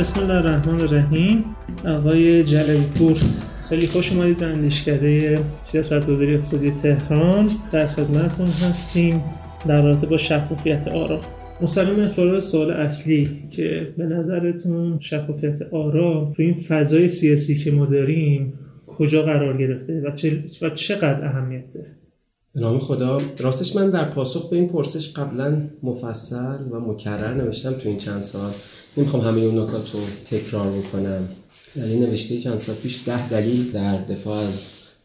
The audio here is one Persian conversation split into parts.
بسم الله الرحمن الرحیم. آقای جلوی پور خیلی خوش اومدید به اندیشکده سیاست گذاری اقتصادی تهران. در خدمتتون هستیم در رابطه با شفافیت آرا. مستقیم سوال سوال اصلی که به نظرتون شفافیت آرا تو این فضای سیاسی که ما داریم کجا قرار گرفته و چقدر اهمیت داره به نام خدا. راستش من در پاسخ به این پرسش قبلا مفصل و مکرر نوشتم تو این چند سال. نمی‌خوام همه اون نکات رو تکرار بکنم. در این نوشته چند سال پیش ده دلیل در دفاع از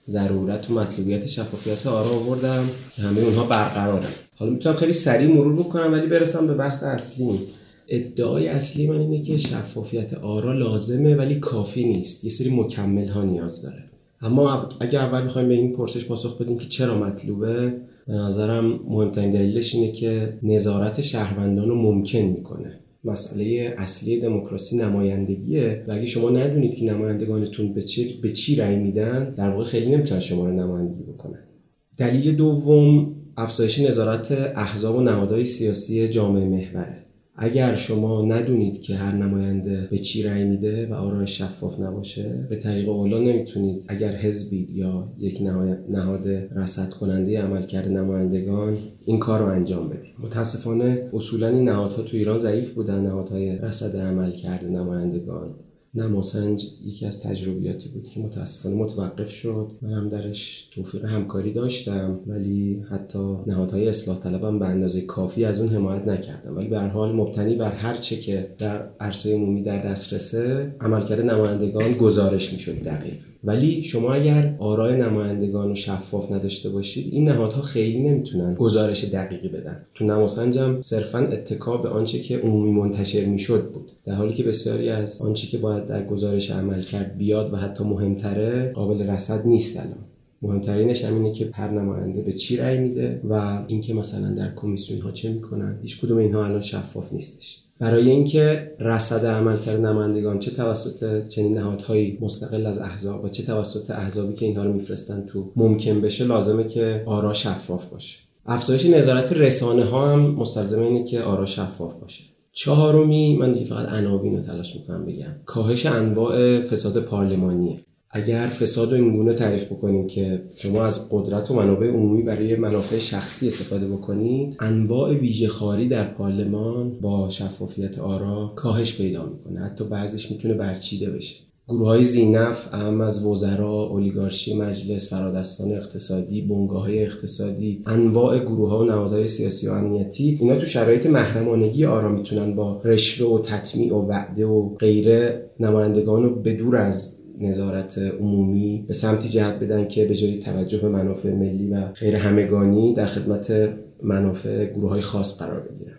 ضرورت و مطلوبیت شفافیت آرا آوردم که همه اونها برقرارن. حالا می‌تونم خیلی سریع مرور بکنم ولی برسم به بحث اصلی. ادعای اصلی من اینه که شفافیت آرا لازمه ولی کافی نیست. یه سری مکمل ها نیاز داره. اما اگر اول می‌خوایم به این پرسش پاسخ بدیم که چرا مطلوبه به نظرم مهمترین دلیلش اینه که نظارت شهروندان رو ممکن می‌کنه. مسئله اصلی دموکراسی نمایندگیه و اگه شما ندونید که نمایندگانتون به چی, به چی رأی میدن در واقع خیلی نمی‌تونن شما رو نمایندگی بکنن. دلیل دوم افزایش نظارت احزاب و نهادهای سیاسی جامعه محوره. اگر شما ندونید که هر نماینده به چی رأی میده و آرای شفاف نباشه به طریق اولا نمی‌تونید اگر حزبید یا یک نهاد رصد کننده عملکرد نمایندگان این کار رو انجام بدید. متاسفانه اصولا این نهادها تو ایران ضعیف بودن نهادهای رصد عملکرد نمایندگان. نماسنج یکی از تجربیاتی بود که متاسفانه متوقف شد. من هم درش توفیق همکاری داشتم ولی حتی نهادهای اصلاح طلبم به اندازه کافی از اون حمایت نکردم. ولی به هر حال مبتنی بر هر چه که در عرصه عمومی در دسترسه عملکرد نمایندگان گزارش می‌شد دقیق ولی شما اگر آرای نمایندگان رو شفاف نداشته باشید این نهادها خیلی نمی‌تونن گزارش دقیقی بدن. تو نماسنجم صرفا اتکا به آنچه که عمومی منتشر می‌شد بود. در حالی که بسیاری از آنچه که باید در گزارش عمل کرد بیاد و حتی مهمتره قابل رصد نیست الان. مهمترینش همینه که هر نماینده به چی رأی میده و اینکه مثلا در کمیسیون ها چه می‌کنند هیچ کدوم اینها الان شفاف نیستش. برای اینکه رصد عملکرد نمایندگان چه توسط چنین نهادهایی مستقل از احزاب و چه توسط احزابی که اینها رو میفرستن تو ممکن بشه لازمه که آرا شفاف باشه. افزایش نظارت رسانه ها هم مستلزم اینه که آرا شفاف باشه. چهارمی من دیگه فقط عناوین رو تلاش می‌کنم بگم. کاهش انواع فساد پارلمانیه. اگر فساد رو اینگونه تعریف بکنیم که شما از قدرت و منابع عمومی برای منافع شخصی استفاده بکنید انواع ویژه خاری در پارلمان با شفافیت آرا کاهش پیدا می‌کنه. حتی بعضیش می‌تونه برچیده بشه. گروه های زینف اهم از وزرا، اولیگارشی مجلس، فرادستان اقتصادی، بنگاه های اقتصادی، انواع گروه ها و نهادهای سیاسی و امنیتی اینا تو شرایط محرمانگی آرا می‌تونن با رشوه و تطمیع و وعده و غیره نمایندگان رو به دور از نظارت عمومی به سمتی جهت بدن که به جای توجه به منافع ملی و غیر همگانی در خدمت منافع گروه های خاص قرار بگیرن.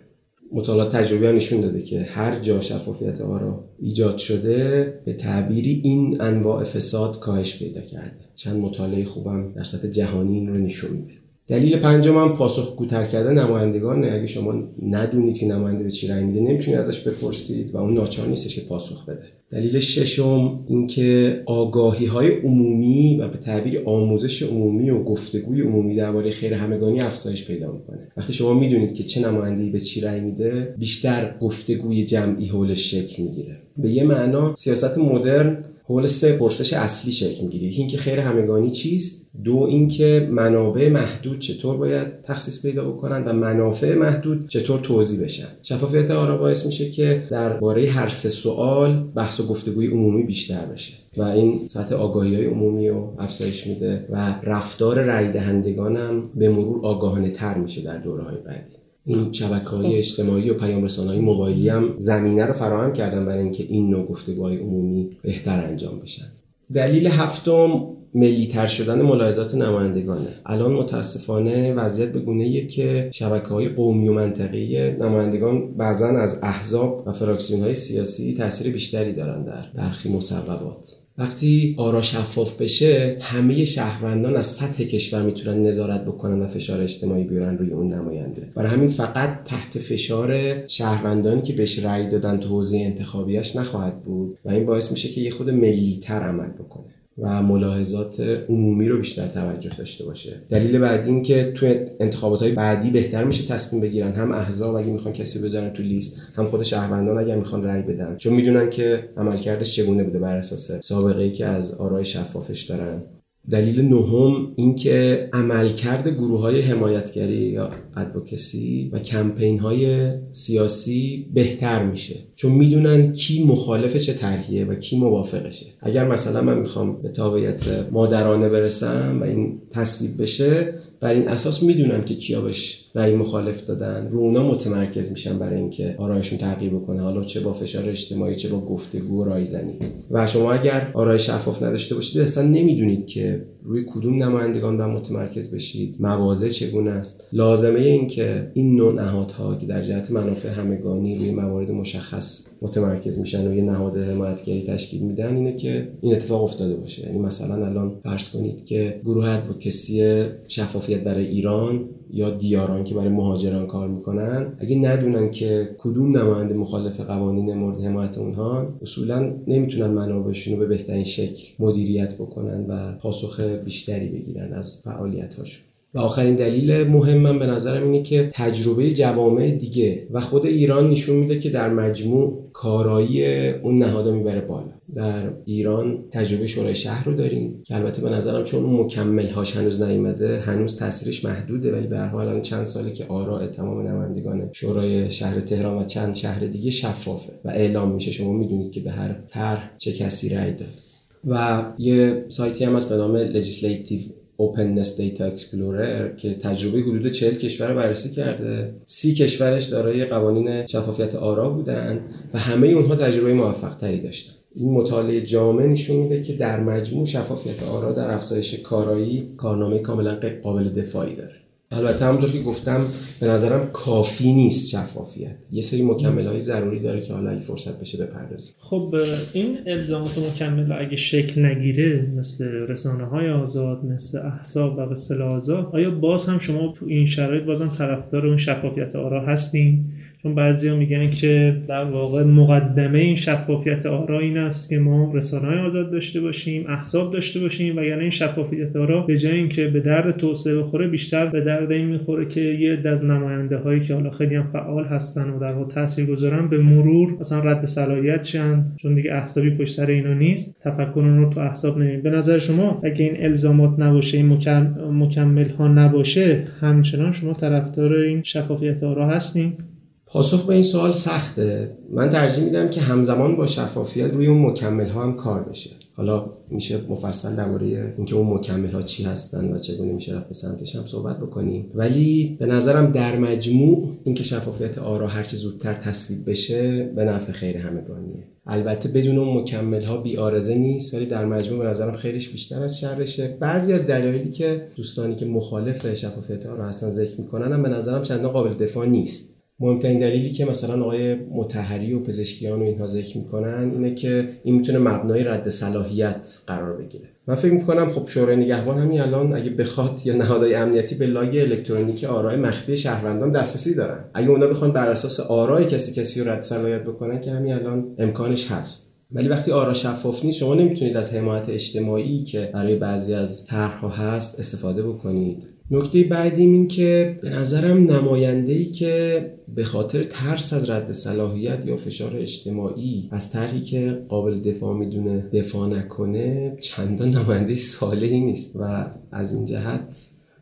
مطالعات تجربی هم نشون داده که هر جا شفافیت آرا ایجاد شده به تعبیری این انواع فساد کاهش پیدا کرده. چند مطالعه خوبم در سطح جهانی این رو نشون میده. دلیل پنجم هم پاسخ کوتر کردن نمایندگان اگه شما ندونید که نماینده به چی رأی میده نمی‌تونید ازش بپرسید و اون ناچار نیستش که پاسخ بده. دلیل ششم اینکه آگاهی های عمومی و به تعبیر آموزش عمومی و گفتگوی عمومی درباره خیر همگانی افزایش پیدا می‌کنه. وقتی شما می‌دونید که چه نماینده‌ای به چی رأی میده بیشتر گفتگوی جمعی حولش شکل می‌گیره. به یه معنا سیاست مدرن حول سه پرسش اصلی شکل می‌گیره. اینکه خیر همگانی چیست. دو اینکه منابع محدود چطور باید تخصیص پیدا بکنن و منافع محدود چطور توضیح بشن. شفافیت آرا باعث میشه که درباره هر سه سوال بحث و گفتگوی عمومی بیشتر بشه و این سطح آگاهی های عمومی رو افزایش میده و رفتار رای دهندگان هم به مرور آگاهانه تر میشه در دوره های بعدی. این شبکه های اجتماعی و پیام رسانه های موبایلی هم زمینه رو فراهم کردن برای اینکه این نوع گفتگوهای عمومی بهتر انجام بشن. دلیل هفتم ملیتر شدن ملاحظات نمایندگانه. الان متاسفانه وضعیت به گونه که شبکه های قومی و منطقی نمایندگان بعضا از احزاب و فراکسیون های سیاسی تاثیر بیشتری دارن در برخی مصوبات. وقتی آرا شفاف بشه همه شهروندان از سطح کشور می‌تونن نظارت بکنن و فشار اجتماعی بیارن روی اون نماینده. برای همین فقط تحت فشار شهروندانی که بهش رأی دادن تو حوزه انتخابیش نخواهد بود و این باعث میشه که یه خود ملیتر عمل بکنه. و ملاحظات عمومی رو بیشتر توجه داشته باشه. دلیل بعدی این که تو انتخابات های بعدی بهتر میشه تصمیم بگیرن هم احزاب اگه می‌خوان کسی بذارن تو لیست هم خود شهروندان اگر می‌خوان رأی بدن. چون می‌دونن که عملکردش چگونه بوده بر اساس سابقه ای که از آرای شفافش دارن. دلیل نهم اینکه عملکرد گروه های حمایتگری یا ادوکسی و کمپین های سیاسی بهتر میشه. چون می‌دونن کی مخالف چه و کی موافقشه. اگر مثلا من می‌خوام به تابعیت مادرانه برسم و این تصویب بشه بر این اساس می‌دونم که کیا بهش رأی مخالف دادن. رو اونا متمرکز میشن برای اینکه آرایشون تغییر بکنه. حالا چه با فشار اجتماعی چه با گفتگو و رایزنی و شما اگر آرای شفاف نداشته باشید اصلا نمی‌دونید که روی کدوم نمایندگان باید متمرکز بشید. مواضع چگونه است؟ لازمه این که این نوع نهادها که در جهت منافع همگانی روی موارد مشخص متمرکز میشن و یه نهاد حمایتگری تشکیل میدن اینه که این اتفاق افتاده باشه. یعنی مثلا الان فرض کنید که گروه ادوکسی شفافیت برای ایران یا دیاران که برای مهاجران کار می‌کنن اگه ندونن که کدوم نماینده مخالف قوانین مورد حمایت اونها اصولا نمی‌تونن منابعشون رو به بهترین شکل مدیریت بکنن و پاسخ بیشتری بگیرن از فعالیت هاشون و آخرین دلیل مهمم به نظرم اینه که تجربه جوامع دیگه و خود ایران نشون میده که در مجموع کارایی اون نهادا می‌بره بالا. در ایران تجربه شورای شهر رو داریم که البته به نظرم چون اون مکمل هاش هنوز نیومده هنوز تاثیرش محدوده ولی به هر حال چند ساله که آراء تمام نمایندگان شورای شهر تهران و چند شهر دیگه شفافه و اعلام میشه. شما می‌دونید که به هر طرح چه کسی رأی داد. و یه سایتی هم هست به نام Legislative Openness Data Explorer که تجربه حدود 40 کشور بررسی کرده. سی کشورش دارای قوانین شفافیت آرا بودن و همه اونها تجربه موفق تری داشتن. این مطالعه جامع نشون میده که در مجموع شفافیت آرا در افزایش کارایی کارنامه کاملا قابل دفاعی داره. البته همونطور که گفتم به نظرم کافی نیست شفافیت. یه سری مکمل های ضروری داره که حالا اگه فرصت بشه بپردازیم. خب این الزامات مکمل اگه شکل نگیره مثل رسانه های آزاد مثل احساب و به آزاد آیا باز هم شما تو این شرایط بازم طرفدار اون شفافیت آرا هستین؟ چون بعضیا میگن که در واقع مقدمه این شفافیت آرا این است که ما رسانه آزاد داشته باشیم احساب داشته باشیم و یعنی این شفافیت آرا به جای اینکه به درد توسعه بخوره بیشتر به درد این می‌خوره که یه از نماینده هایی که حالا خیلی هم فعال هستن و در واقع تاثیر گذارن به مرور مثلا رد صلاحیت شن چون دیگه احسابی پشت سر اینا نیست. تفکر رو تو احساب نمیم. به نظر شما اگه این الزامات نباشه این مکمل ها نباشه همچنان شما طرفدار این شفافیت آرا هستین؟ پاسخ به این سوال سخته. من ترجیح میدم که همزمان با شفافیت روی اون مکمل ها هم کار بشه. حالا میشه مفصل درباره اینکه اون مکمل ها چی هستن و چگونه میشه رفت به سمتش هم صحبت بکنیم. ولی به نظرم در مجموع اینکه شفافیت آرا هر چه زودتر تصویب بشه به نفع خیر همگانیه. البته بدون اون مکمل ها بی آرزه نیست ولی در مجموع به نظرم خیلیش بیشتر از شرشه. بعضی از دلایلی که دوستانی که مخالف شفافیت آرا هستن ذکر می‌کنن هم به نظرم چندان قابل دفاع نیست. مهمترین دلیلی که مثلا آقای متحری و پزشکیان و اینها ذکر می‌کنن اینه که این می‌تونه مبنای رد صلاحیت قرار بگیره. من فکر می‌کنم خب شورای نگهبان همین الان اگه بخواد یا نهادهای امنیتی به لاگ الکترونیکی آرای مخفی شهروندان دسترسی دارن. اگه اونا بخوان بر اساس آرای کسی کسی رو رد صلاحیت بکنن که همین الان امکانش هست. ولی وقتی آرا شفاف نیست شما نمی‌تونید از حمایت اجتماعی که برای بعضی از طرحها هست استفاده بکنید. نکته بعدی این که به نظرم نماینده ای که به خاطر ترس از رد صلاحیت یا فشار اجتماعی از طرحی که قابل دفاع می‌دونه دفاع نکنه چندان نماینده صالحی نیست. و از این جهت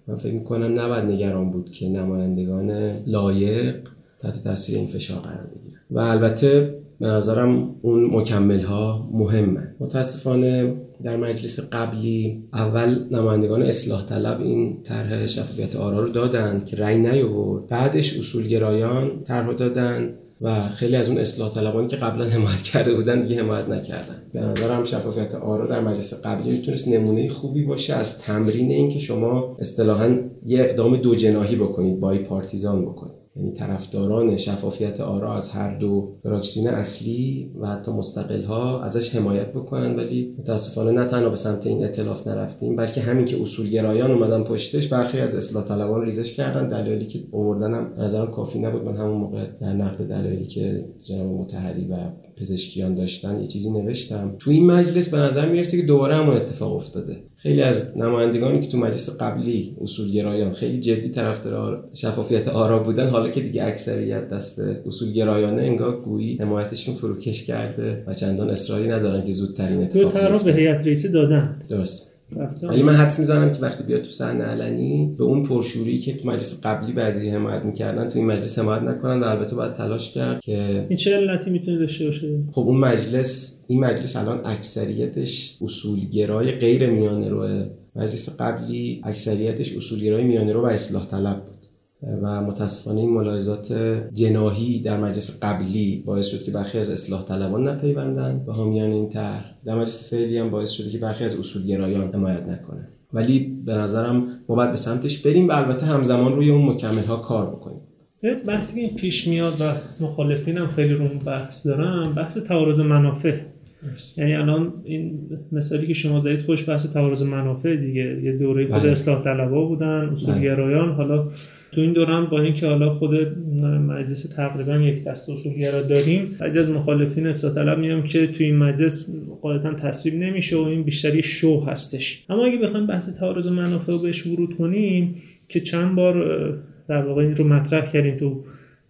من فکر می‌کنم نباید نگران بود که نمایندگان لایق تحت تاثیر این فشار قرار بگیرن. و البته به نظرم اون مکمل ها مهمه. متاسفانه در مجلس قبلی اول نمایندگان اصلاح طلب این طرح شفافیت آرا رو دادند که رأی نیاورد. بعدش اصولگرایان طرح دادن و خیلی از اون اصلاح طلبانی که قبلا حمایت کرده بودن دیگه حمایت نکردن. به نظرم شفافیت آرا در مجلس قبلی می‌تونست نمونه خوبی باشه از تمرین اینکه شما اصطلاحا یه اقدام دو جناحی بکنید بای پارتیزان بکنید. یعنی طرفداران شفافیت آرا از هر دو فراکسیون اصلی و حتی مستقل ها ازش حمایت بکنن ولی متاسفانه نه تنها به سمت این اطلاف نرفتیم بلکه همین که اصولگرایان اومدن پشتش برخی از اصلاح طلبان ریزش کردن. دلایلی که آوردنم نظرم کافی نبود. من همون موقع در نقد دلایلی که جناب متحری و پزشکیان داشتن یه چیزی نوشتم. تو این مجلس به نظر می‌رسه که دوباره همون اتفاق افتاده. خیلی از نمایندگانی که تو مجلس قبلی اصولگرایان خیلی جدی طرفدار شفافیت آرا بودن حالا که دیگه اکثریت دست اصولگرایانه انگار گویی حمایتشون فروکش کرده و چندان اصراری ندارن که زودترین اتفاق طرف به هیئت رئیسه دادن. درست. ولی من حدس می‌زنم که وقتی بیاد تو صحنه علنی به اون پرشوری که تو مجلس قبلی بعضی حمایت می‌کردن تو این مجلس حمایت نکنن و البته باید تلاش کرد که این چه علتی می‌تونه داشته باشه؟ خب اون مجلس این مجلس الان اکثریتش اصولگرای غیر میانه روه. مجلس قبلی اکثریتش اصولگرای میانه رو و اصلاح طلب بود. و متاسفانه این ملاحظات جناهی در مجلس قبلی باعث شد که برخی از اصلاح طلبان نپیوندن به حامیان این طرح در مجلس فعلی هم باعث شده که برخی از اصولگرایان حمایت نکنن ولی به نظرم ما باید به سمتش بریم و البته همزمان روی اون مکمل ها کار بکنیم. بحثی این پیش میاد و مخالفین هم خیلی رو بحث دارم بحث تعارض منافع. یعنی الان این مثالی که شما زدید خوش بحث تعارض منافع دیگه. یه دوره خود بله. اصلاح طلبا بودن اصولگرایان حالا تو این دوران با اینکه حالا خود مجلس تقریبا یک دست اصولگرا داریم بعضی از مخالفین اصلاح طلب میام که تو این مجلس قاعدتا تصویب نمیشه و این بیشتری شو هستش. اما اگه بخوایم بحث تعارض منافع رو بهش ورود کنیم که چند بار در واقع این رو مطرح کردیم تو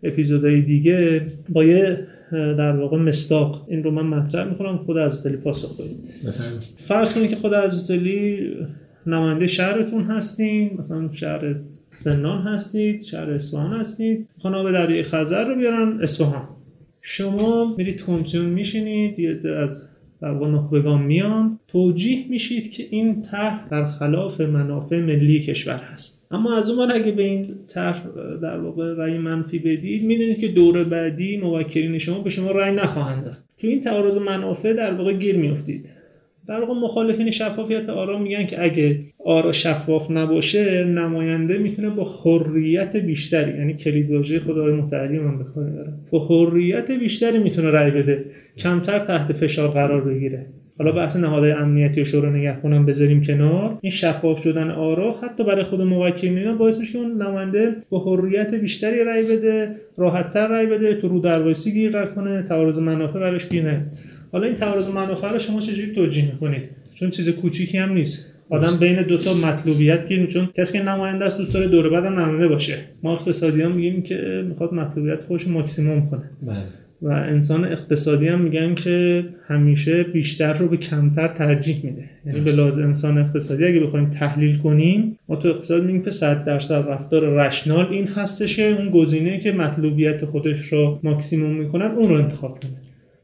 اپیزودهای دیگه با یه در واقع مستاق. این رو من مطرح می‌کنم خود از پاسخ بدید. فرض کنید که خود از نماینده شهرتون هستین مثلا شهر سنان هستید شهر اصفهان هستید می‌خوان آب دریای خزر رو بیارن اصفهان. شما میرید کمیسیون میشینید از در نخبگان میان توجیه میشید که این طرح در خلاف منافع ملی کشور هست. اما از اون اگه به این طرح در واقع رأی منفی بدید می‌دونید که دور بعدی موکلین شما به شما رأی نخواهند داد. تو این تعارض منافع در واقع گیر میافتید. در واقع مخالفین شفافیت آرا میگن که اگه آرا شفاف نباشه نماینده می‌تونه با حریت بیشتری یعنی کلید واژه خدای متعالی من بخوام با حریت بیشتری می‌تونه رأی بده کمتر تحت فشار قرار بگیره. حالا بحث نهادهای امنیتی و شورای نگهبانم بذاریم کنار. این شفاف شدن آرا حتی برای خود موکلین باعث میشه که اون نماینده با حریت بیشتری رأی بده راحتتر رأی بده تو رو دروایسی گیر کنه تعارض منافع براش گیر حالا این تعارض منافع رو شما چجوری توجیه می‌کنید؟ چون چیز کوچیکی هم نیست. آدم بین دو تا مطلوبیت گیریم چون کسی که نماینده است دوست داره دوره بعدم نماینده باشه. ما اقتصادی هم میگیم که می‌خواد مطلوبیت خودش ماکسیموم کنه. بله. و انسان اقتصادی هم میگن که همیشه بیشتر رو به کمتر ترجیح میده. یعنی به لازم انسان اقتصادی اگه بخوایم تحلیل کنیم ما تو اقتصاد میگیم که 100 درصد رفتار رشنال این هستش که اون گزینه که مطلوبیت خودش رو ماکسیموم می‌کنن اون رو انتخاب کنه.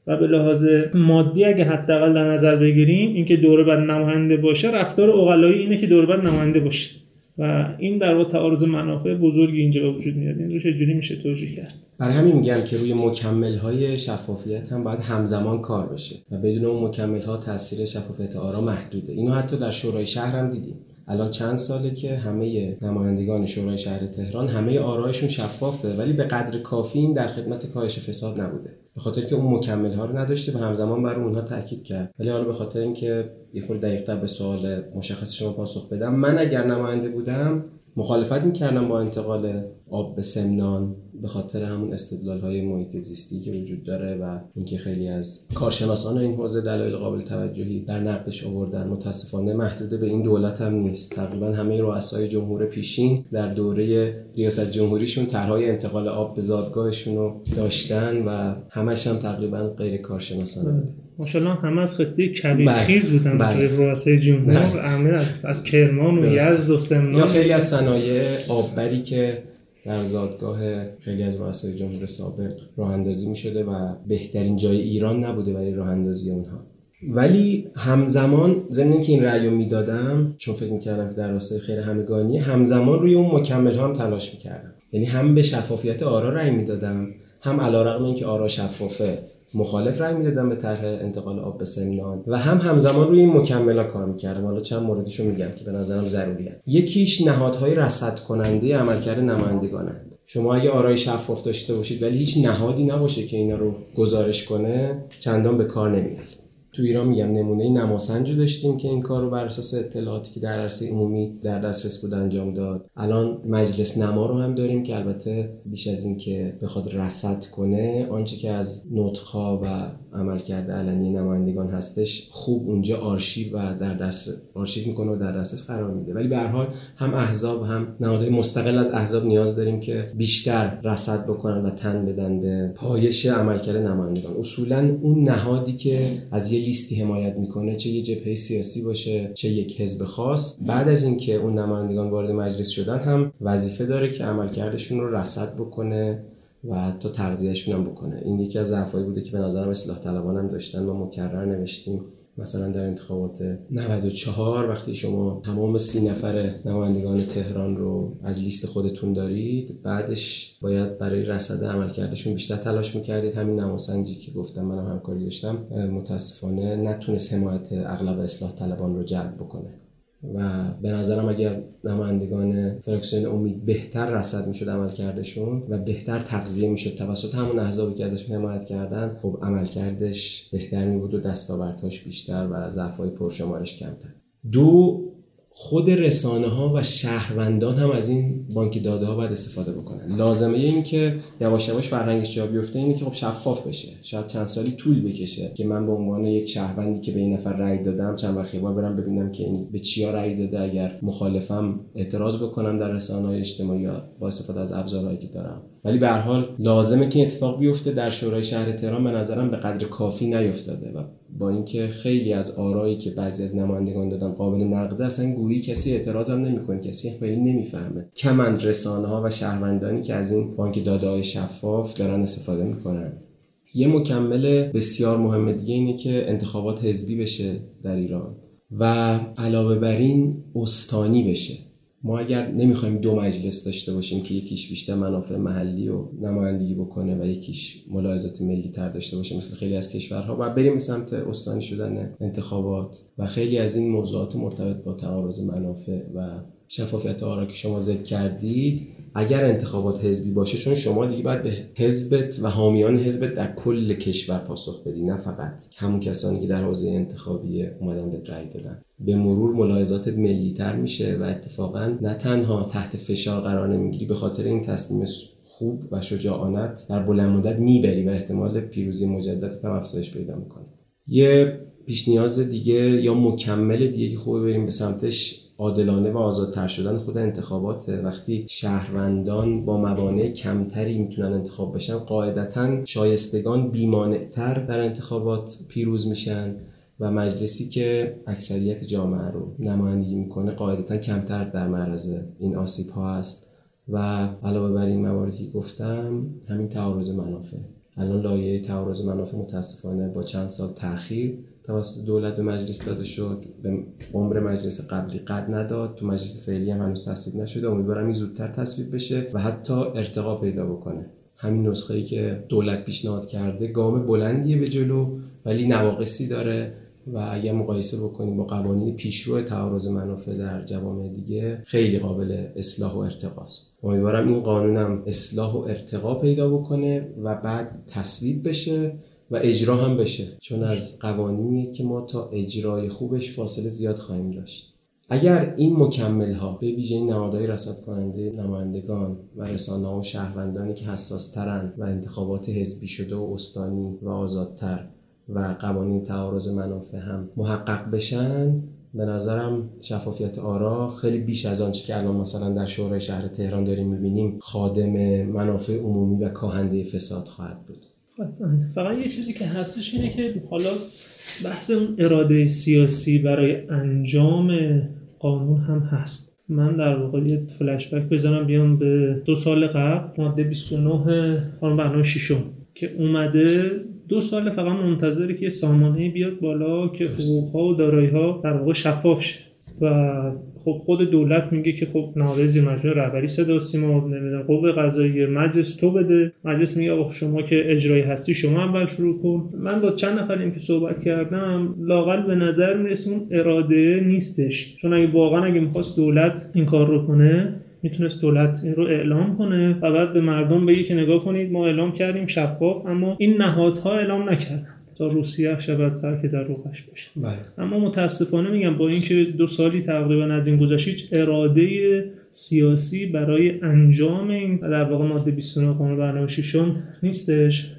و به لحاظ مادی اگه حداقل در نظر بگیریم اینکه دوره بعد نماینده باشه رفتار اوغلایی اینه که دوره بعد نماینده باشه. و این در واقع تعارض منافع بزرگی اینجا به وجود میاد. این رو چجوری میشه توجیه کرد؟ برای همین میگم که روی مکمل های شفافیت هم باید همزمان کار بشه و بدون اون مکمل ها تاثیر شفافیت آرا محدوده. اینو حتی در شورای شهر هم دیدیم. الان چند ساله که همه نمایندگان شورای شهر تهران همه آرایشون شفافه ولی به قدر کافی این در خدمت کاهش فساد نبوده. به خاطر که اون مکمل ها رو نداشته و همزمان بر اونها تاکید کرد. ولی حالا به خاطر اینکه یه خورده دقیق‌تر به سوال مشخص شما پاسخ بدم من اگر نماینده بودم مخالفت می‌کردم با انتقال آب به سمنان به خاطر همون استدلال های محیط زیستی که وجود داره و اینکه خیلی از کارشناسان این حوزه دلایل قابل توجهی در نقدش آوردن. متاسفانه محدوده به این دولت هم نیست. تقریبا همه رؤسای جمهور پیشین در دوره ریاست جمهوریشون طرحهای انتقال آب به زادگاهشون رو داشتن و همش هم تقریبا غیر کارشناسانه ماشاءالله همه از خطه کبیر بله. خیز بودن بله. رؤسای جمهور بله. همه از, از کرمان و یزد و سمنان یا خیلی از صنایع آببری که در زادگاه خیلی از رؤسای جمهور سابق راه اندازی می شده و بهترین جای ایران نبوده برای راه اندازی اونها ولی همزمان ضمن که این رأی رو می‌دادم چون فکر می‌کردم که در راستای خیر همگانی همزمان روی اون مکمل هم تلاش می‌کردم یعنی هم به شفافیت آرا رأی می‌دادم هم علیرغم اینکه آرا شفافه مخالف رای می‌دادم به طرح انتقال آب به سمنان. و هم همزمان روی این مکملا کار می‌کردم حالا چند موردشو میگم که به نظرم ضروری هست یکیش نهادهای رصد کننده عملکرد نمایندگانند. شما اگه آرای شفاف داشته باشید ولی هیچ نهادی نباشه که اینا رو گزارش کنه چندان به کار نمیاد. تو ایران میگم نمونه نماسنج داشتیم که این کار رو بر اساس اطلاعاتی که در عرصه عمومی در دسترس بود انجام داد. الان مجلس نما رو هم داریم که البته بیش از این که بخواد رصد کنه آنچه که از نطقها و عملکرد علنی نمایندگان هستش خوب اونجا آرشیو و در دست آرشیو می‌کنه و در دسترس قرار میده. ولی به هر حال هم احزاب هم نهادهای مستقل از احزاب نیاز داریم که بیشتر رصد بکنن و تن بدن به پایش عملکرد نمایندگان. اصولا اون نهادی که از یه لیستی حمایت می‌کنه چه یه جبهه سیاسی باشه چه یک حزب خاص بعد از اینکه اون نمایندگان وارد مجلس شدن هم وظیفه داره که عملکردشون رو رصد بکنه و حتی تغذیهشون هم بکنه. این یکی از ضعفایی بوده که به نظرم اصلاح طلبان هم داشتن. ما مکرر نوشتیم. مثلا در انتخابات 94 وقتی شما تمام سی نفر نمایندگان تهران رو از لیست خودتون دارید بعدش باید برای رصد عملکردشون بیشتر تلاش می‌کردید. همین نماسنجی که گفتم منم همکاری داشتم متاسفانه نتونست حمایت اغلب اصلاح طلبان رو جلب بکنه. و به نظرم اگر نمایندگان فراکسیون امید بهتر رصد می‌شد عمل کردشون و بهتر تغذیه می‌شد توسط همون احزابی که ازشون حمایت کردن خب عمل کردش بهتر می بود و دستاوردهاش بیشتر و ضعفای پرشمارش کمتر. دو خود رسانه ها و شهروندان هم از این بانک داده ها باید استفاده بکنن. لازمه این که یواش یواش فرهنگش جا بیفته اینه که خب شفاف بشه. شاید چند سالی طول بکشه که من به عنوان یک شهروندی که به این نفر رأی دادم چند وقت بار برم ببینم که این به چیا رأی داده اگر مخالفم اعتراض بکنم در رسانه های اجتماعی با استفاده از ابزارهایی که دارم. ولی به هر حال لازمه که اتفاق بیفته در شورای شهر تهران به نظرم به قدر کافی نیفتاده و با اینکه خیلی از آرایی که بعضی از نمایندگان دادن قابل نقده اصلا گویی کسی اعتراض هم نمی‌کنه کسی خیلی نمی‌فهمه. کمند رسانه ها و شهروندانی که از این بانک داده های شفاف دارن استفاده می‌کنن. یه مکمل بسیار مهم دیگه اینه که انتخابات حزبی بشه در ایران و علاوه بر این استانی بشه. ما اگر نمی‌خوایم دو مجلس داشته باشیم که یکیش بیشتر منافع محلی و نمایندگی بکنه و یکیش ملاحظات ملی تر داشته باشه مثل خیلی از کشورها و بریم به سمت استانی شدن انتخابات و خیلی از این موضوعات مرتبط با تعارض منافع و شفافیت آرا که شما ذکر کردید. اگر انتخابات حزبی باشه چون شما دیگه باید به حزبت و حامیان حزبت در کل کشور پاسخ بدی نه فقط همون کسانی که در حوزه انتخابی اومدن به رأی دادن. به مرور ملاحظاتت ملیتر میشه و اتفاقا نه تنها تحت فشار قرار نمی‌گیری به خاطر این تصمیم خوب و شجاعانت در بلند مدت می‌بری و احتمال پیروزی مجدد هم افزایش پیدا می‌کنه. یه پیش نیاز دیگه یا مکمل دیگه که خوبه بریم به سمتش عادلانه و آزادتر شدن خود انتخابات وقتی شهروندان با موانع کمتری می‌تونن انتخاب بشن قاعدتا شایستگان بیمانعتر در انتخابات پیروز میشن. و مجلسی که اکثریت جامعه رو نمایندگی می‌کنه قاعدتا کمتر در معرض این آسیب ها هست و علاوه بر این مواردی که گفتم همین تعارض منافع. الان لایه تعارض منافع متاسفانه با چند سال تاخیر توسط دولت به مجلس داده شد به عمر مجلس قبلی قد نداد تو مجلس فعلی هم هنوز تصویب نشده. امیدوارم این زودتر تصویب بشه و حتی ارتقا پیدا بکنه. همین نسخه ای که دولت پیشنهاد کرده گام بلندیه به جلو ولی نواقصی داره. و اگر مقایسه بکنیم با قوانین پیشرو تعارض منافع در جوامع دیگه خیلی قابل اصلاح و ارتقاست. امیدوارم این قانونم اصلاح و ارتقا پیدا بکنه و بعد تصویب بشه و اجرا هم بشه. چون از قوانینی که ما تا اجرای خوبش فاصله زیاد خواهیم داشت. اگر این مکمل ها به ویژه این نهادهای رصد کننده نمایندگان و رسانه و شهروندانی که حساس ترن و انتخابات حزبی شده و استانی و آزادتر و قوانین تعارض منافع هم محقق بشن. به نظرم شفافیت آرا خیلی بیش از آنچه که الان مثلا در شورای شهر تهران داریم می‌بینیم خادم منافع عمومی و کاهنده فساد خواهد بود. فقط یه چیزی که هستش اینه که حالا بحث اون اراده سیاسی برای انجام قانون هم هست. من در واقع یه فلش بک بزنم بیام به دو سال قبل ماده 29 قانون برنامه ششم که اومده دو سال فقط منتظره که یه سامانه بیاد بالا که حقوقها و دارایی‌ها در واقع شفاف شه. و خب خود دولت میگه که خب نهادهای زیر مجموعه رهبری صدا سیما نمی‌دونم قوه قضاییه مجلس تو بده. مجلس میگه آقا شما که اجرایی هستی شما اول شروع کن. من با چند نفریم که صحبت کردم لاقل به نظر می‌رسه اون اراده نیستش. چون اگه واقعا اگه می‌خواست دولت این کار رو کنه می‌تونست دولت این رو اعلام کنه و بعد به مردم بگه که نگاه کنید ما اعلام کردیم شفاف اما این نهادها اعلام نکردن تا روسیه شبتر که در روغش باشه بله. اما متاسفانه میگم با اینکه دو سالی تقریبا از این گذشت هیچ اراده سیاسی برای انجام این در واقع ماده 29 قانون برنامه ششم نیستش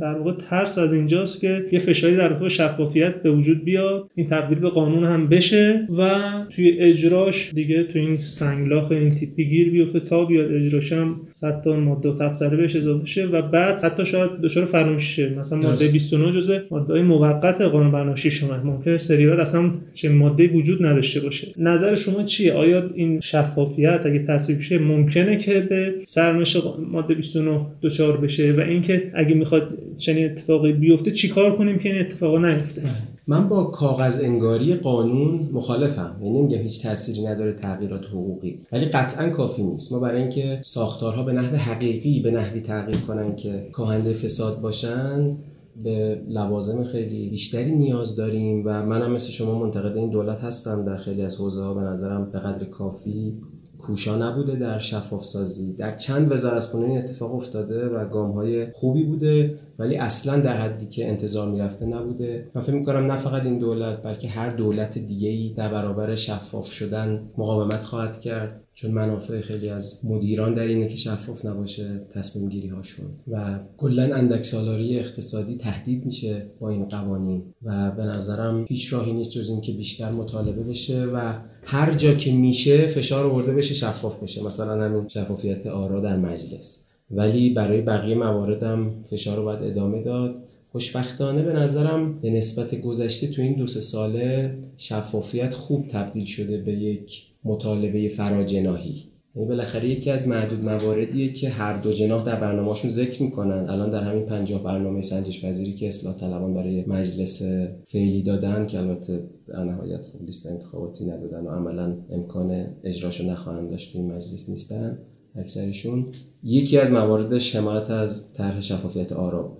در واقع ترس از اینجاست که یه فشاری در رابطه شفافیت به وجود بیاد. این تبدیل به قانون هم بشه و توی اجراش دیگه توی این سنگلاخ این تیپی گیر بیفته. تا بیاد اجراش هم صد تا ماده و تبصره بهش اضافه شه و بعد حتی شاید دچار فراموشی شه. مثلا ماده 29 جزء ماده موقت قانون برنامه شما. ممکنه سریال اصلا چه ماده وجود نداشته باشه. نظر شما چیه؟ آیا این شفافیت اگه تصویب شه ممکنه که به سرنوشت ماده 29 دچار بشه؟ و اینکه اگه می‌خواد چنین اتفاقی بیفته چیکار کنیم که این اتفاق نیفته؟ من با کاغذ انگاری قانون مخالفم. یعنی نمیگم هیچ تأثیری نداره تغییرات حقوقی. ولی قطعا کافی نیست. ما برای اینکه ساختارها به نحو حقیقی به نحوی تغییر کنن که کاهنده فساد باشن به لوازم خیلی بیشتری نیاز داریم و منم مثل شما منتقد این دولت هستم. در خیلی از حوزه ها به نظرم به قدر کافی کوشا نبوده در شفاف سازی در چند وزارتخونه این اتفاق افتاده و گام های خوبی بوده ولی اصلا در حدی که انتظار می‌رفته نبوده. من فکر می‌کنم نه فقط این دولت بلکه هر دولت دیگه ای در برابر شفاف شدن مقاومت خواهد کرد. چون منافع خیلی از مدیران در اینه که شفاف نباشه تصمیم گیری هاشون. و کلا اندک سالاری اقتصادی تهدید میشه با این قوانین. و به نظرم هیچ راهی نیست جز اینکه بیشتر مطالبه بشه و هر جا که میشه فشار آورده بشه شفاف بشه. مثلا همین شفافیت آرا در مجلس. ولی برای بقیه مواردم فشار رو باید ادامه داد. خوشبختانه به نظرم به نسبت گذشته تو این دو ساله شفافیت خوب تبدیل شده به یک مطالبه فراجناهی. یعنی بالاخره یکی از معدود مواردیه که هر دو جناح در برنامهشون ذکر می‌کنن. الان در همین پنجاه برنامه سنجش پذیری که اصلاح طلبان برای مجلس فعلی دادن که البته در نهایت خب لیست انتخاباتی ندادن و عملا امکان اجراشو نخواهند داشت این مجلس نیستن اکثرشون یکی از مواردش حمایت از طرح شفافیت آرا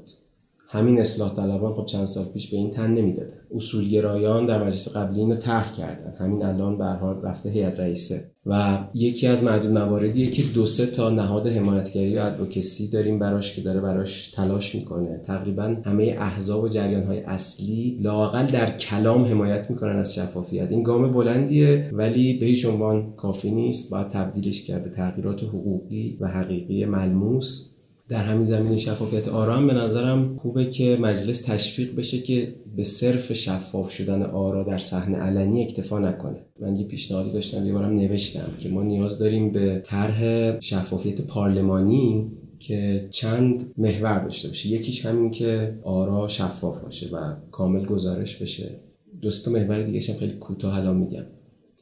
همین اصلاح طلبان خب چند سال پیش به این تن نمی‌دادن. اصولگرایان در مجلس قبلی اینو طرح کردن. همین الان به حال رفته هیئت رئیسه. و یکی از معدود مواردیه که دو سه تا نهاد حمایتگری و ادوکسی داریم براش که داره براش تلاش می‌کنه. تقریبا همه احزاب و جریان های اصلی لاقل در کلام حمایت می‌کنن از شفافیت. این گام بلندیه ولی به هیچ عنوان کافی نیست. باید تبدیلش کرد به تغییرات حقوقی و حقیقی ملموس. در همین زمین شفافیت آرام به نظرم خوبه که مجلس تشویق بشه که به صرف شفاف شدن آرا در صحنه علنی اکتفا نکنه. من یه پیشنهادی داشتم یه بارم نوشتم که ما نیاز داریم به طرح شفافیت پارلمانی که چند محور داشته باشه. یکیش همین که آرا شفاف باشه و کامل گزارش بشه. دوست محور دیگه خیلی کوتاه الان میگم.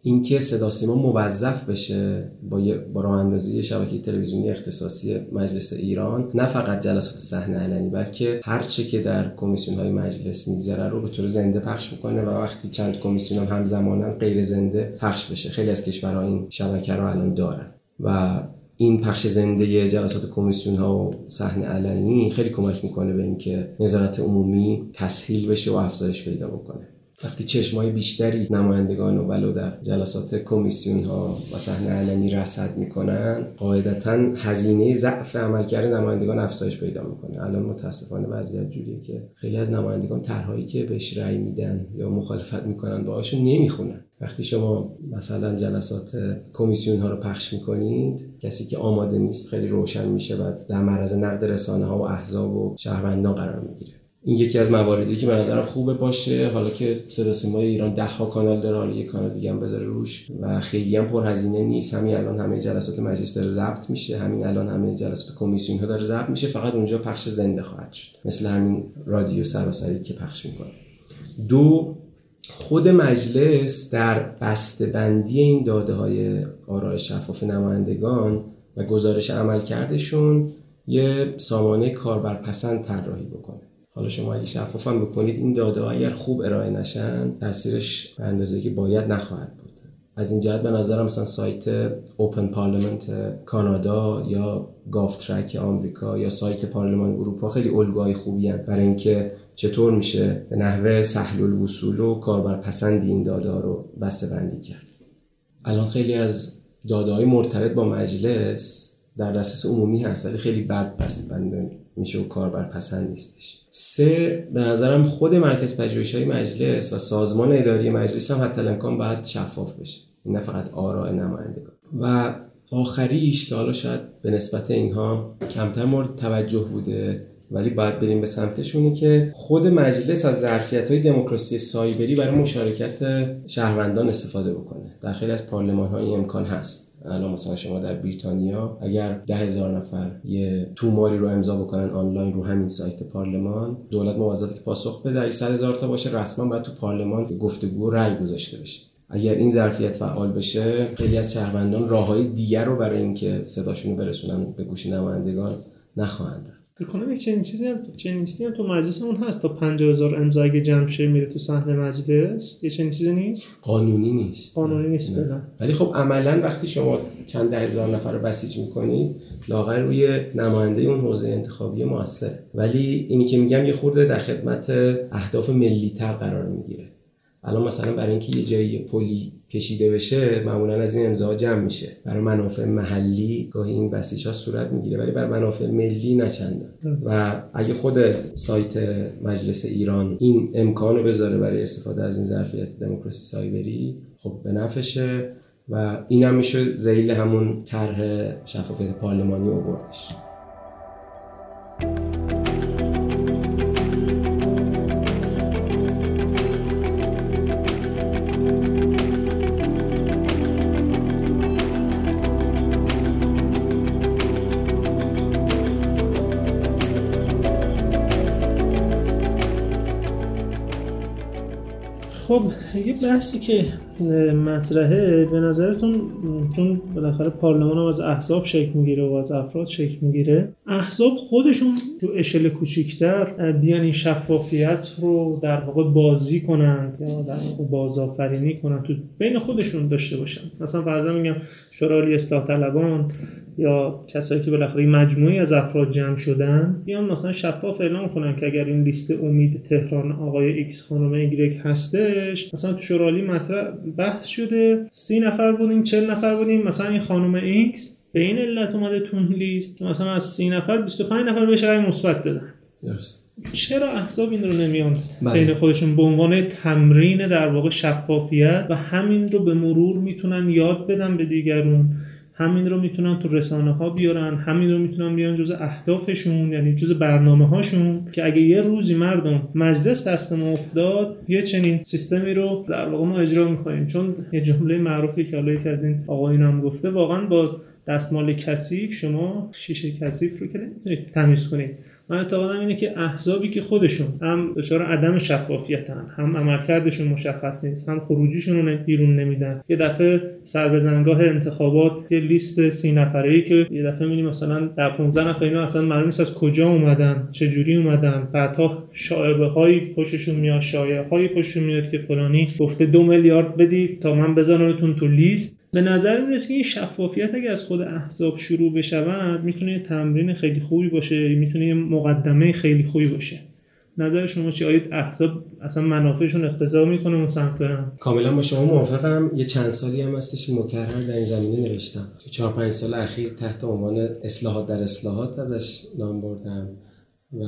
اینکه صدا سیما موظف بشه با با راه اندازی شبکه تلویزیونی اختصاصی مجلس ایران نه فقط جلسات صحنه علنی بلکه هر چه که در کمیسیون های مجلس میگذره رو به طور زنده پخش بکنه و وقتی چند کمیسیون هم همزمانا غیر زنده پخش بشه. خیلی از کشورها این شبکه رو الان دارن. و این پخش زنده جلسات کمیسیون ها و صحنه علنی خیلی کمک می‌کنه به اینکه نظارت عمومی تسهیل بشه و افزایش پیدا بکنه. وقتی چشمای بیشتری نمایندگان ولو در جلسات کمیسیون ها و صحنه علنی رصد می‌کنن قاعدتا هزینه ضعف عملکرد نمایندگان افزایش پیدا می‌کنه. الان متاسفانه وضعیت جوریه که خیلی از نمایندگان طرحهایی که بهش رأی میدن یا مخالفت می‌کنن باهاشون نمی‌خونن. وقتی شما مثلا جلسات کمیسیون ها رو پخش می‌کنید کسی که آماده نیست خیلی روشن میشه و در معرض نقد رسانه ها و احزاب و شهروندان قرار می‌گیره. این یکی از مواردی که به نظرم خوبه باشه. حالا که صدا سیمای ایران ده ها کانال داره حالا یه کانال دیگه هم بذاره روش و خیلی هم پرهزینه نیست. همین الان همه جلسات مجلس داره ضبط میشه. همین الان همه جلسات کمیسیون ها داره ضبط میشه. فقط اونجا پخش زنده خواهد شد. مثل همین رادیو سراسری که پخش می‌کنه. دو خود مجلس در بندی این داده های آرای شفاف نمایندگان و گزارش عمل کردشون یه سامانه کاربرپسند طراحی بکنه. حالا شما اگه شفافم بکنید این داده ها اگر خوب ارائه نشن تاثیرش به اندازه که باید نخواهد بود. از این جهت به نظرم مثلا سایت اوپن پارلمنت کانادا یا گاف ترک آمریکا یا سایت پارلمان اروپا خیلی الگوهای خوبی هست برای اینکه چطور میشه به نحوه سهل الوصول و کاربرپسندی این داده رو بسته بندی کرد. الان خیلی از داده های مرتبط با مجلس در دسترس عمومی هست ولی خیلی بد بسته میشه و کاربر پسند نیستش. سه به نظرم خود مرکز پژوهش های مجلس و سازمان اداری مجلس هم حتی امکان باید شفاف بشه. نه فقط آراء نمایندگان. و آخریش که حالا شاید به نسبت اینها کمتر مورد توجه بوده ولی باید بریم به سمتشونی که خود مجلس از ظرفیت های دموکراسی سایبری برای مشارکت شهروندان استفاده بکنه. در خیلی از پارلمان ها امکان هست. الان مثلا شما در بریتانیا اگر ده هزار نفر یه توماری رو امضا بکنن آنلاین رو همین سایت پارلمان دولت موظفه که پاسخ بده. اگه 100 هزار تا باشه رسما باید تو پارلمان گفتگو و رأی گذاشته بشه. اگر این ظرفیت فعال بشه خیلی از شهروندان راههای دیگر رو برای اینکه صداشون رو برسونن به گوش نمایندگان نخواهند کنم یک چنین چیزی هم چنین چیزی هم تو مجلس اون هست. تا 50000 امضا اگه جمع شه میره تو صحنه مجلس یه چنین چیزی نیست؟ قانونی نیست. قانونی نیست بله. ولی خب عملا وقتی شما چند ده هزار نفر رو بسیج می‌کنید لاغر روی نماینده اون حوزه انتخابی موثر ولی اینی که میگم یه خورده در خدمت اهداف ملی تر قرار می‌گیره. الان مثلا برای اینکه یه جایی پلی کشیده بشه معمولا از این امضاها جمع میشه. برای منافع محلی گاهی این بسیج ها صورت می‌گیره ولی برای منافع ملی نه و اگه خود سایت مجلس ایران این امکان رو بذاره برای استفاده از این ظرفیت دموکراسی سایبری خب به نفشه و این هم میشه زیل همون طرح شفافیت پارلمانی اووردش. یه بحثی که مطرحه به نظرتون چون بالاخره پارلمان هم از احزاب شکل می‌گیره و از افراد شکل می‌گیره احزاب خودشون تو اشل کوچیکتر بیان این شفافیت رو در واقع بازی کنند یا در واقع بازآفرینی کنند تو بین خودشون داشته باشن. مثلا فرضاً میگم شورای اصلاح طلبان یا کسایی که بالاخره مجموعی از افراد جمع شدن بیان مثلا شفاف اعلام کنن که اگر این لیست امید تهران آقای ایکس خانم ایگرگ هستش مثلا تو شورالی مطرح بحث شده سی نفر بودیم چل نفر بودیم مثلا این خانم ایکس به این علت اومده تو لیست مثلا از سی نفر 25 نفر بهش رأی مثبت دادن. درست. چرا احزاب این رو نمیان بین خودشون به عنوان تمرین در واقع شفافیت و همین رو به مرور می‌تونن یاد بدن به دیگرون؟ همین رو می‌تونن تو رسانه ها بیارن همین رو می‌تونن بیان جز اهدافشون یعنی جز برنامه هاشون که اگه یه روزی مردم مجلس دست ما افتاد یه چنین سیستمی رو در واقع ما اجرا می‌کنیم چون یه جمله معروفی که حالا یکی از این آقایون هم گفته واقعا با دستمال کثیف شما شیشه کثیف رو که نمی‌تونید تمیز کنید. من اعتقادم اینه که احزابی که خودشون هم دچار عدم شفافیتن هم عملکردشون مشخص نیست هم خروجیشون رو بیرون نمیدن. یه دفعه سر بزنگاه انتخابات یه لیست سی نفره ای که یه دفعه می‌بینیم مثلا در 15 نفر اینا اصلا معلوم نیست از کجا اومدن چه جوری اومدن. بعدها شایبه های پشتشون میاد شایعه های پشتشون میاد که فلانی گفته دو میلیارد بدید تا من بزنمتون تو لیست. به نظر می‌رسه که این شفافیت اگه از خود احزاب شروع بشود می‌تونه یه تمرین خیلی خوبی باشه می‌تونه یه مقدمه خیلی خوبی باشه. نظر شما چی؟ آید احزاب اصلا منافعشون اقتضا می‌کنه اون سمت برن کاملا با شما موافقم. یه چند سالی هم هستش مکرر در این زمینه نوشتم. چهار پنج سال اخیر تحت عنوان اصلاحات در اصلاحات ازش نام بردم. و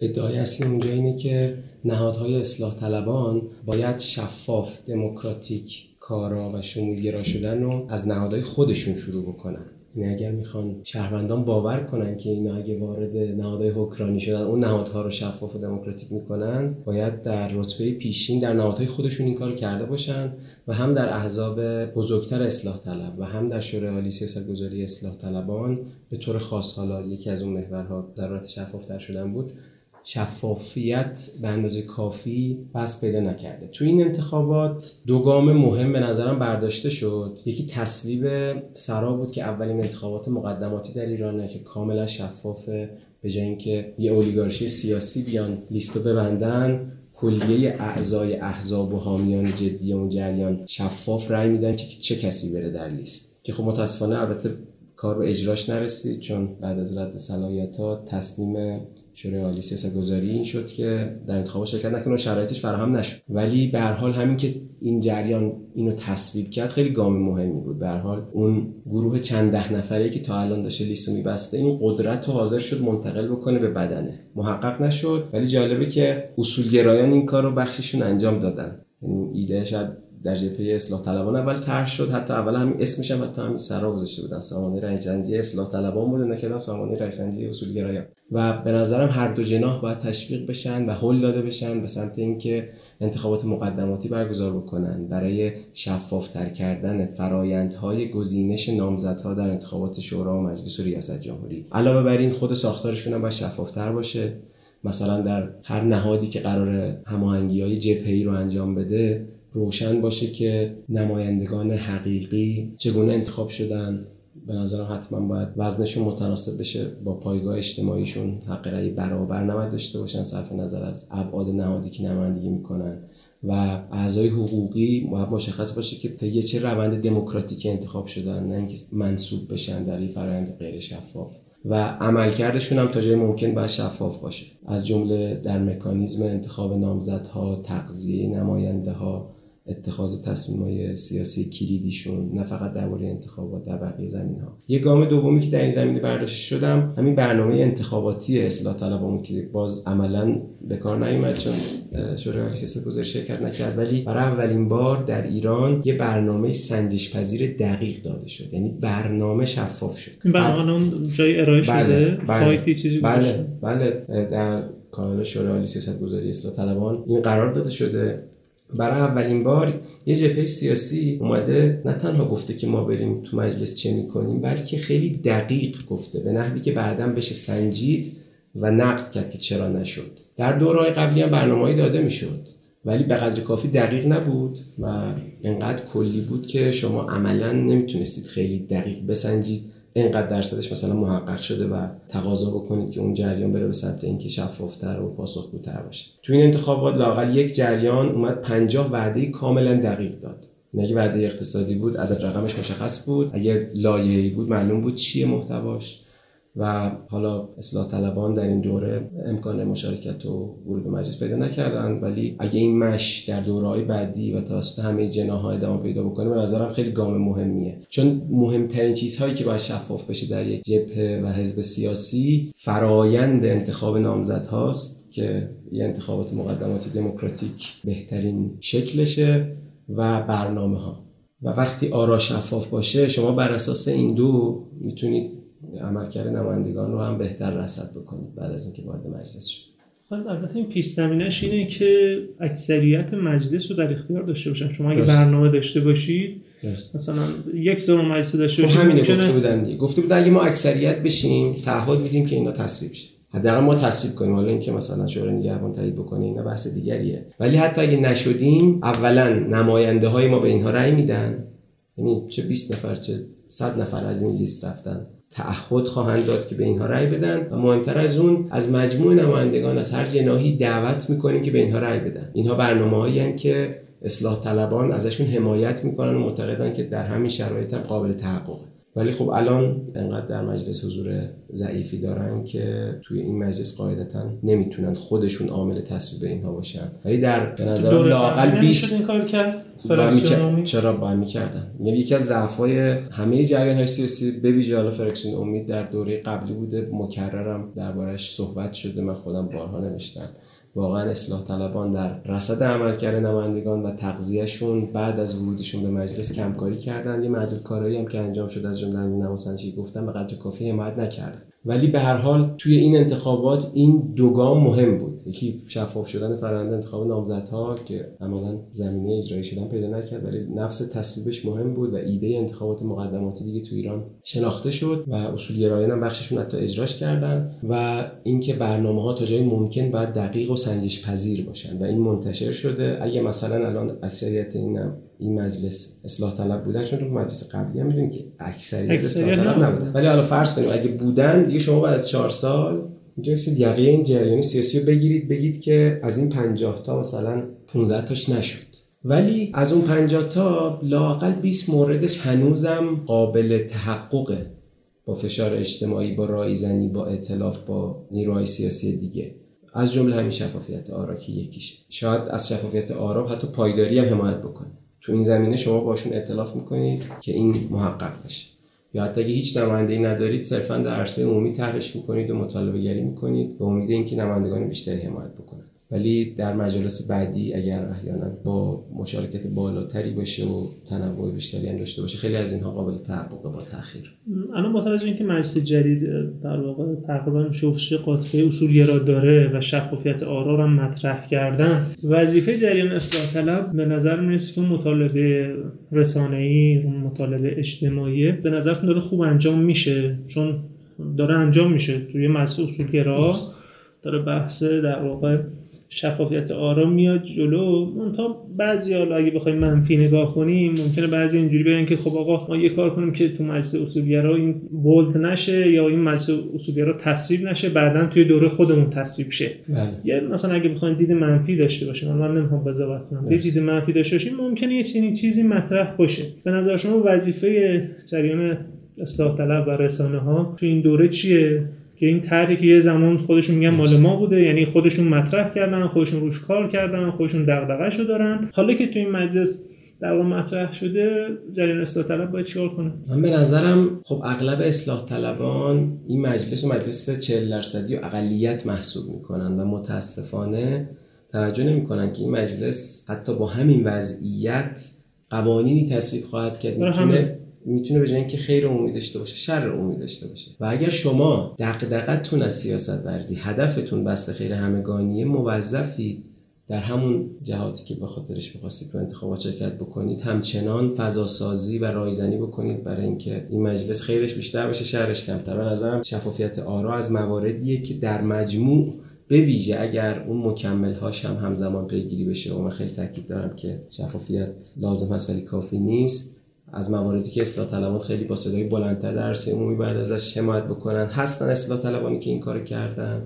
ادعای اصلی اونجا اینه که نهادهای اصلاح طلبان باید شفاف دموکراتیک کارا و شمولگرا شدن رو از نهادهای خودشون شروع بکنن. یعنی اگر می‌خوان شهروندان باور کنن که اینا اگه وارد نهادهای حکرانی شدن اون نهادها رو شفاف و دموکراتیک می‌کنن باید در رتبه پیشین در نهادهای خودشون این کار کرده باشن و هم در احزاب بزرگتر اصلاح طلب و هم در شورای عالی سیاست گذاری اصلاح طلبان به طور خاص حالا یکی از اون محورها در شفافتر شدن بود شفافیت به اندازه کافی بس پیدا نکرده. تو این انتخابات دو گام مهم به نظرم برداشته شد. یکی تصویب سرا بود که اولین انتخابات مقدماتی در ایرانه که کاملا شفافه. به جای اینکه یه اولیگارشی سیاسی بیان لیستو ببندن کلیه اعضای احزاب و حامیان جدی اون جریان شفاف رأی میدن که چه کسی بره در لیست. که خب متاسفانه البته کار به اجراش نرسید چون بعد از رد صلاحیت ها تصمیم شورای عالی سیاست گذاری این شد که در انتخابات شرکت نکنه و شرایطش فراهم نشد. ولی به هر حال همین که این جریان اینو تصویب کرد خیلی گام مهمی بود. به هر حال اون گروه چند ده نفره که تا الان داشته لیستو میبسته این قدرت رو حاضر شد منتقل بکنه به بدنه. محقق نشد. ولی جالبه که اصولگرایان این کار رو بخششون انجام دادن. یعنی ایده شاید در جبهه اصلاح طلبان اول طرح شد. حتی اول همین اسمش هم حتی همین سرا گذاشته بودن. سامانه رئیسنجی اصلاح طلبان بود نکردن سامانه رئیسنجی اصولگرایان. و به نظرم هر دو جناح باید تشویق بشن و هل داده بشن به سمت اینکه انتخابات مقدماتی برگزار بکنن. برای شفافتر کردن فرایندهای گزینش نامزدها در انتخابات شورا و مجلس و ریاست جمهوری. علاوه بر این خود ساختارشون هم باید شفافتر باشه. مثلا در هر نهادی که قرار هماهنگی های جبهه‌ای رو انجام بده روشن باشه که نمایندگان حقیقی چگونه انتخاب شدن؟ به نظرم حتما باید وزنشون متناسب بشه با پایگاه اجتماعیشون حق رأی برابر نماید داشته باشن صرف نظر از ابعاد نهادی که نمایندگی می‌کنن. و اعضای حقوقی باید مشخص باشه که یه چه روند دموکراتیک انتخاب شدن نه اینکه منصوب بشن در این فرآیند غیر شفاف. و عملکردشون هم تا جای ممکن باید شفاف باشه. از جمله در مکانیزم انتخاب نامزدها تقضیه نماینده ها اتخاذ تصمیم های سیاسی کلیدیشون نه فقط درباره انتخابات در بقیه زمین ها یه گام دومی که در این زمینه برداشت شدم همین برنامه انتخاباتی اصلاح طلبامون که باز عملا به کار نیومد چون شورای عالی سیاست گذاری شرکت نکرد. ولی برای اولین بار در ایران یه برنامه سنجش پذیر دقیق داده شد. یعنی برنامه شفاف شد. این برنامه اون جای ارائه بله، شده؟ بله، سایتی چیزی بله بله. در کانال شورای عالی سیاست گذاری اصلاح طلبان این قرار داده شده برای اولین بار یه جبهه سیاسی اومده نه تنها گفته که ما بریم تو مجلس چه می‌کنیم بلکه خیلی دقیق گفته به نحوی که بعدا بشه سنجید و نقد کرد که چرا نشد. در دورهای قبلی هم برنامه‌ای داده می‌شد ولی به قدر کافی دقیق نبود و انقدر کلی بود که شما عملا نمی‌تونستید خیلی دقیق بسنجید. اینقدر درصدش مثلا محقق شده و تقاضا بکنید که اون جریان بره به سمت اینکه شفافتر و پاسخگوتر باشه. تو این انتخابات لاقل یک جریان اومد 50 وعده کاملا دقیق داد. اگه وعده اقتصادی بود عدد رقمش مشخص بود. اگه لایه‌ای بود معلوم بود چیه محتواش. و حالا اصلاح طلبان در این دوره امکان مشارکت و ورود به مجلس پیدا نکردن. ولی اگه این مش در دورهای بعدی و توسط همه جناها ادامه پیدا بکنه به نظرم خیلی گام مهمیه. چون مهمترین چیزهایی که باید شفاف بشه در یک جبهه و حزب سیاسی فرایند انتخاب نامزد هاست که یه انتخابات مقدماتی دموکراتیک بهترین شکلشه و برنامه ها و وقتی آرا شفاف باشه شما بر اساس این دو می‌تونید عملکرد نمایندگان رو هم بهتر رصد بکنید بعد از اینکه وارد مجلس شد. خب البته این پیش زمینش اینه که اکثریت مجلس رو در اختیار داشته باشن. شما اگه. برنامه داشته باشید درست. مثلا یک سوم مجلس داشته خب باشید همینه ممکنه- گفته بودن دیگه. گفته بودن اگه ما اکثریت بشیم تعهد میدیم که اینا تصویب شه. حداقل ما تصویب کنیم. حالا اینکه مثلا شورای نگهبان تایید بکنه اینا بحث دیگریه. ولی حتی اگه نشدیم اولا نماینده های ما به اینها رأی میدن. یعنی چه 20 نفر چه 100 نفر از این لیست رفتن. تعهد خواهند داد که به اینها رأی بدن و مهمتر از اون از مجموع نمایندگان از هر جناحی دعوت می‌کنیم که به اینها رأی بدن. اینها برنامه که اصلاح طلبان ازشون حمایت می‌کنن و معتقدن که در همین شرایط هم قابل تحققه ولی خب الان انقدر در مجلس حضور ضعیفی دارن که توی این مجلس قاعدتا نمی‌تونن خودشون عامل تصویب اینها باشن. ولی در به نظر لاقل قبلی 20 نمی‌شد این کار کرد؟ امید چرا باید می‌کردن؟ یعنی یکی از ضعف‌های همه جریان های سیاسی به ویژه حالا فرکسیون امید در دوره قبلی بوده. مکررم دربارش صحبت شده. من خودم بارها نوشتم. واقعا اصلاح طلبان در رصد عملکرد نمایندگان و تغذیهشون بعد از ورودشون به مجلس کمکاری کردن. یه معدل کارایی هم که انجام شد از جمله همین نماسنجی گفتم به قدر کافی حمایت نکردن. ولی به هر حال توی این انتخابات این دو گام مهم بود. یکی شفاف شدن فرآیند انتخاب نامزدها که عملا زمینه اجرایی شدن پیدا نکرد ولی نفس تصویبش مهم بود و ایده انتخابات مقدماتی دیگه تو ایران شناخته شد و اصولگرایان هم بخششون حتی اجراش کردن و اینکه برنامه ها تا جای ممکن باید دقیق و سنجش پذیر باشن و این منتشر شده اگه مثلا الان اکثریت این این مجلس اصلاح طلب بودن چون تو مجلس قبلی هم می‌دونید که اکثریت اصلاح طلب. نبودن ولی حالا فرض کنیم اگه بودن دیگه شما بعد از چهار سال می‌تونستید یقه این جریان سیاسی رو بگیرید بگید که از این 50 تا مثلا 15 تاش نشد. ولی از اون 50 تا لاقل 20 موردش هنوزم قابل تحققه با فشار اجتماعی با رایزنی با اطلاف با نیروهای سیاسی دیگه. از جمله همین شفافیت آرا که یکیشه شاید از شفافیت آرا حتی پایداری هم حمایت بکنه. تو این زمینه شما باشون اطلاف می‌کنید که این محقق بشه. یا حتی اگه هیچ نماینده ندارید صرفا در عرصه عمومی طرحش می‌کنید و مطالبه گری می‌کنید به امید اینکه نمایندگان بیشتری حمایت بکنن ولی در مجالس بعدی اگر احیانا با مشارکت بالاتری باشه و تنوع بیشتری هم داشته باشه خیلی از اینها قابل تحقق با تاخیر الان با توجه اینکه مجلس جدید در واقع تقریبا شوخش قاطعه اصولگرا داره و شفافیت آرا رو مطرح کردن وظیفه جریان اصلاح طلب به نظر می‌رسه که مطالبه رسانه‌ای مطالبه اجتماعی به نظرتون داره خوب انجام میشه چون داره انجام میشه توی مجلس اصولگرا. داره بحث در واقع شفافیت آرام میاد جلو. تا بعضی حالا اگه بخوایم منفی نگاه کنیم ممکنه بعضی اینجوری بگن که خب آقا ما یه کار کنیم که تو مجلس اصولگرا این بولت نشه یا این مجلس اصولگرا تصویب نشه بعدا توی دوره خودمون تصویب شه. بله. یه مثلا اگه بخوایم دید منفی داشته باشیم من نمی‌خوام قضاوت کنم یه چیزی منفی داشته باشیم ممکنه یه چنین چیزی مطرح باشه. به نظر شما وظیفه جریان اصلاح طلب و رسانه ها تو این دوره چیه؟ که این طرحی که یه زمان خودشون میگن مال ما بوده یعنی خودشون مطرح کردن خودشون روش کار کردن خودشون دغدغه‌شو دارن. حالا که تو این مجلس در واقع مطرح شده جریان اصلاح طلب باید چیکار کنه؟ من به نظرم خب اغلب اصلاح طلبان این مجلس و مجلس 40 درصدی و اقلیت محسوب می‌کنن و متاسفانه توجه نمی‌کنن که این مجلس حتی با همین وضعیت قوانینی تصویب خواهد کرد. می‌تونه می‌تونه به جای اینکه خیر عمومی داشته باشه شر عمومی داشته باشه. و اگر شما دغدغتون از سیاست ورزی هدفتون بست خیر همگانیه موظفید در همون جهاتی که به خاطرش می‌خواستید تو انتخابات شرکت بکنید همچنان فضا سازی و رایزنی بکنید برای اینکه این مجلس خیرش بیشتر باشه شرش کمتر. به نظرم شفافیت آرا از مواردیه که در مجموع به ویژه اگر اون مکمل هاش هم همزمان پیگیری بشه و من خیلی تاکید دارم که شفافیت لازم هست ولی کافی نیست. از مواردی که اصلاح طلبان خیلی با صدای بلندتر در عرصه عمومی بعد ازش حمایت بکنن. هستن اصلاح طلبانی که این کار کردن.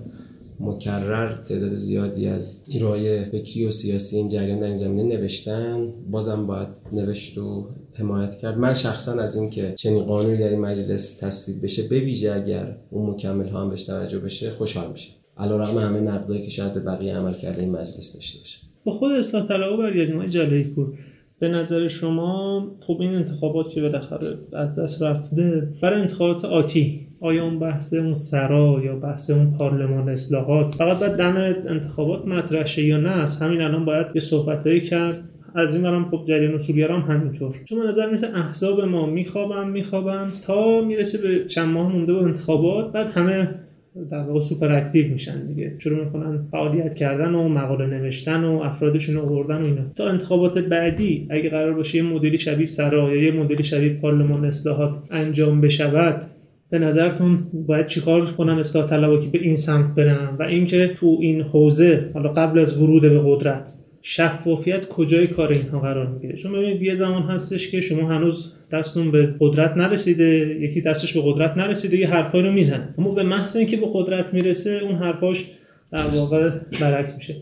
مکرر تعداد زیادی از ایرای فکری و سیاسی این جریان در این زمینه نوشتن. بازم باید نوشت و حمایت کرد. من شخصا از اینکه چنین قانونی در این مجلس تصویب بشه به ویژه اگر اون مکمل ها هم بهش توجه بشه خوشحال میشه علیرغم همه نقدایی که شاید به بقیه عمل کرده این مجلس داشته باشه. با خود اصلاح طلبها برگردیم جلوی پور به نظر شما خب این انتخابات که بالاخره از دست رفته برای انتخابات آتی آیا اون بحث اون سرا یا بحث اون پارلمان اصلاحات فقط باید دم انتخابات مطرح شه یا نه؟ از همین الان باید یه صحبتایی کرد. از این برم خب جریان اصولگرام همینطور. چون به نظر میسه احزاب ما میخوابن میخوابن تا می‌رسه به چند ماه مونده به انتخابات بعد همه در واقع سوپر اکتیو میشن دیگه. شروع می‌کنن فعالیت کردن و مقاله نوشتن و افرادشون آوردن و اینا. تا انتخابات بعدی اگه قرار باشه یه مدلی شبیه سرا یا یه مدلی شبیه پارلمان اصلاحات انجام بشود به نظرتون باید چیکار کنن اصلاح طلبا که به این سمت برن؟ و اینکه تو این حوزه حالا قبل از ورود به قدرت شفافیت کجای کار اینها قرار می‌گیره؟ چون ببینید یه زمان هستش که شما هنوز دستون به قدرت نرسیده یکی دستش به قدرت نرسیده یه حرفایی رو می‌زنه. اما به محض اینکه به قدرت می‌رسه اون حرفاش در واقع برعکس میشه.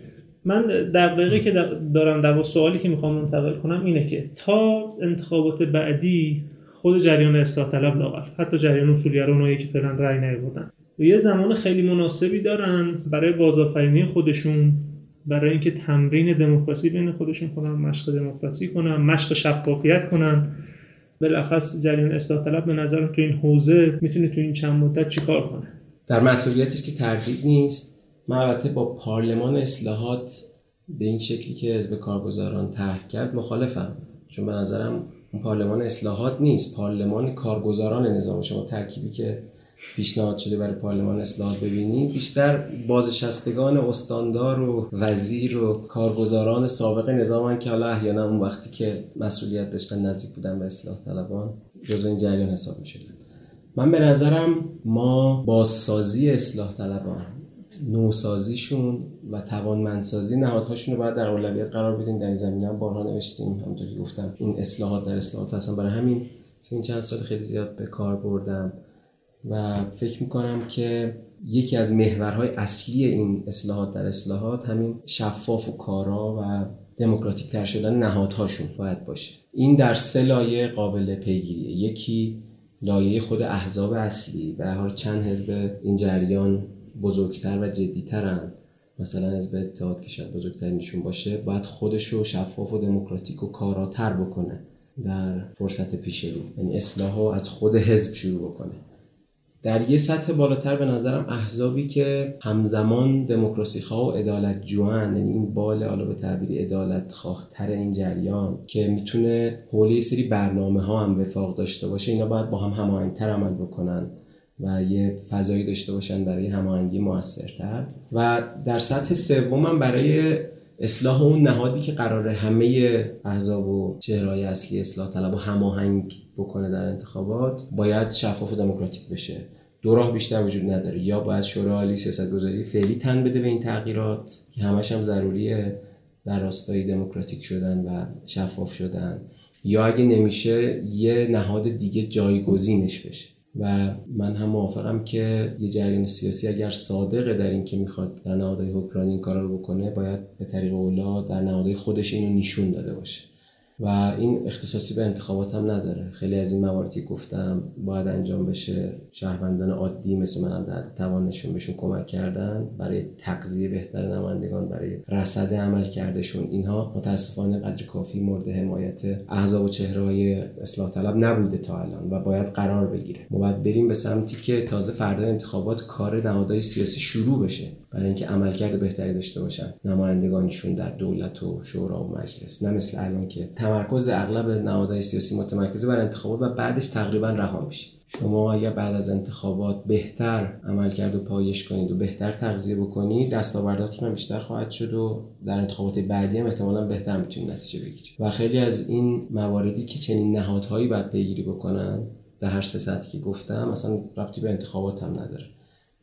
من دقیقه که دارم در سوالی که می‌خوام منتقل کنم اینه که تا انتخابات بعدی خود جریان اصلاح طلب لاغر. حتی جریان اصولیگرا اونایی که فعلا رأی نیاوردن. یه زمان خیلی مناسبی دارن برای بازآفرینی خودشون. برای اینکه تمرین دموکراسی بین خودشون کنن مشق دموکراسی کنن مشق شفافیت کنن. بالاخص جریان اصلاح طلب به نظر تو این حوزه می‌تونه تو این چند مدت چیکار کنه؟ در مطلوبیتش که تردید نیست. من با پارلمان اصلاحات به این شکلی که حزب کارگزاران طرح کرد مخالفم. چون به نظرم اون پارلمان اصلاحات نیست. پارلمان کارگزاران نظام شما ترکیبی که پیشنهاد شده برای پارلمان اصلاحات ببینید بیشتر بازنشستگان استاندار و وزیر و کارگزاران سابق نظام که حالا احیانا اون وقتی که مسئولیت داشتن نزدیک بودن به اصلاح طلبان جزو این جریان حساب می من به نظرم ما بازسازی اصلاح طلبان نوسازیشون و توانمندسازی نهادهاشون رو باید در اولویت قرار بدیم. در این زمینه هم بارها نوشتیم. همونطور که گفتم این اصلاحات در اصلاحات هستن. برای همین این چند سال خیلی زیاد به کار بردم. و فکر می‌کنم که یکی از محورهای اصلی این اصلاحات در اصلاحات همین شفاف و کارا و دموکراتیک تر شدن نهادهاشون باید باشه. این در سه لایه قابل پیگیریه. یکی لایه خود احزاب اصلی به هر چند حزب این جریان بزرگتر و جدیترن. مثلا حزب اتحاد که شاید بزرگترینشون باشه باید خودش رو شفاف و دموکراتیک و کاراتر بکنه در فرصت پیش رو. یعنی اصلاح از خود حزب شروع بکنه. در یه سطح بالاتر به نظرم احزابی که همزمان دموکراسی خواه و عدالت جوان یعنی این بال حالا به تعبیری عدالت خواه تر این جریان که می‌تونه حوله سری برنامه ها هم وفاق داشته باشه اینا باید با هم هماهنگتر عمل بکنن و یه فضایی داشته باشن برای هماهنگی موثرتر. و در سطح سوم برای اصلاح اون نهادی که قرار همه احزاب و چهرهای اصلی اصلاح طلب و هماهنگ بکنه در انتخابات باید شفاف و دموکراتیک بشه. دو راه بیشتر وجود نداره. یا باید شورای عالی سیاستگذاری فعلی تن بده به این تغییرات که همش هم ضروریه در راستای دموکراتیک شدن و شفاف شدن. یا اگه نمیشه یه نهاد دیگه جایگزینش بشه. و من هم موافقم که یه جریان سیاسی اگر صادقه در این که می‌خواد در نهادهای حکمرانی این کارا رو بکنه باید به طریق اولا در نهادهای خودش اینو نشون داده باشه. و این اختصاصی به انتخابات هم نداره. خیلی از این مواردی گفتم باید انجام بشه. شهروندان عادی مثل من هم در توانشون بهشون کمک کردن. برای تقضیه بهتر نمایندگان برای رصد عمل کردشون اینها متاسفانه قدر کافی مورد حمایت احزاب و چهرهای اصلاح طلب نبوده تا الان و باید قرار بگیره. ما باید بریم به سمتی که تازه فردا انتخابات کار نهادهای سیاسی شروع بشه. برای اینکه عملکرد بهتری داشته باشن. نمایندگانشون در دولت و شورا و مجلس. نه مثل الان که تمرکز اغلب نهادهای سیاسی متمرکزه بر انتخابات و بعدش تقریبا رها میشه. شما اگر بعد از انتخابات بهتر عملکرد و پایش کنید و بهتر تغذیه بکنید دستاورداتون هم بیشتر خواهد شد و در انتخابات بعدی هم احتمالا بهتر می‌تونید نتیجه بگیرید. و خیلی از این مواردی که چنین نهادهایی باید پیگیری بکنن در هر سه که گفتم اصلا ربطی به انتخابات هم نداره.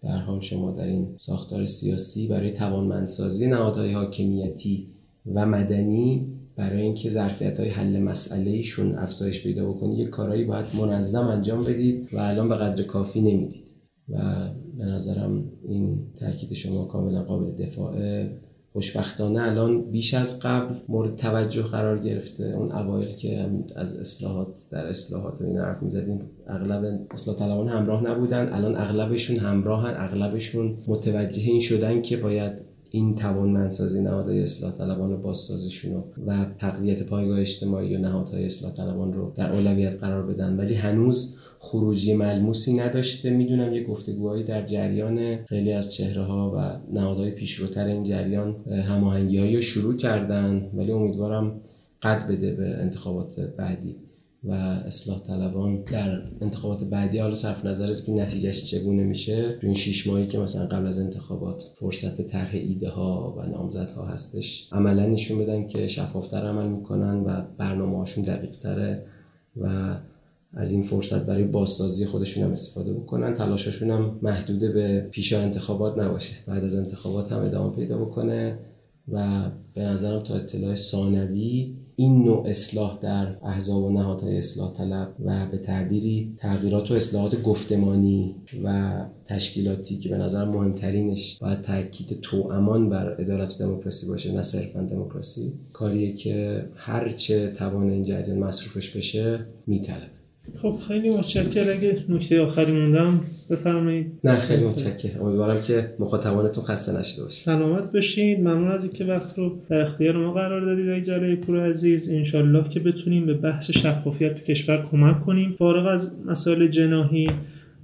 در حال شما در این ساختار سیاسی برای توانمندسازی نهادهای حاکمیتی و مدنی برای اینکه ظرفیت های حل مسئله ایشون افزایش پیدا بکنید یک کارهایی باید منظم انجام بدید و الان به قدر کافی نمی‌دید. و به نظرم این تاکید شما کاملا قابل دفاعه. خوشبختانه الان بیش از قبل مورد توجه قرار گرفته. اون اوایل که از اصلاحات در اصلاحات و این حرف می‌زدیم اغلب اصلاح طلبان همراه نبودن. الان اغلبشون همراهن اغلبشون متوجه این شدن که باید این توانمندسازی نهادهای اصلاح طلبان بازسازیشون و تقویت پایگاه اجتماعی و نهادهای اصلاح طلبان رو در اولویت قرار بدن. ولی هنوز خروجی ملموسی نداشته. می‌دونم یه گفتگوهایی در جریان خیلی از چهره ها و نهادهای پیشروتر این جریان هماهنگی رو شروع کردن. ولی امیدوارم قد بده به انتخابات بعدی. و اصلاح طلبان در انتخابات بعدی حالا صرف نظر از که نتیجهش چگونه میشه تو این شیش ماهی که مثلا قبل از انتخابات فرصت طرح ایده ها و نامزدها هستش عملا نشون بدن که شفافتر عمل می‌کنن و برنامه هاشون دقیق تره و از این فرصت برای بازسازی خودشون هم استفاده بکنن. تلاششون هم محدوده به پیشا انتخابات نباشه. بعد از انتخابات هم ادامه پیدا بکنه و به نظرم تا اطلاع ثانوی این نوع اصلاح در احزاب و نهادهای اصلاح طلب و به تعبیری تغییرات و اصلاحات گفتمانی و تشکیلاتی که به نظر مهمترینش باید تاکید توامان بر عدالت و دموکراسی باشه نه صرفا دموکراسی. کاریه که هرچه توان این جریان مصروفش بشه میطلبه. خب خیلی متشکر اگه نکته آخری موندم بفرمایید. نه خیلی متشکر امیدوارم که مخاطبانتون خسته نشده باشید. سلامت باشید. ممنون از اینکه وقت رو در اختیار ما قرار دادید ای جلوی پور عزیز. انشالله که بتونیم به بحث شفافیت تو کشور کمک کنیم. فارغ از مسائل جناهی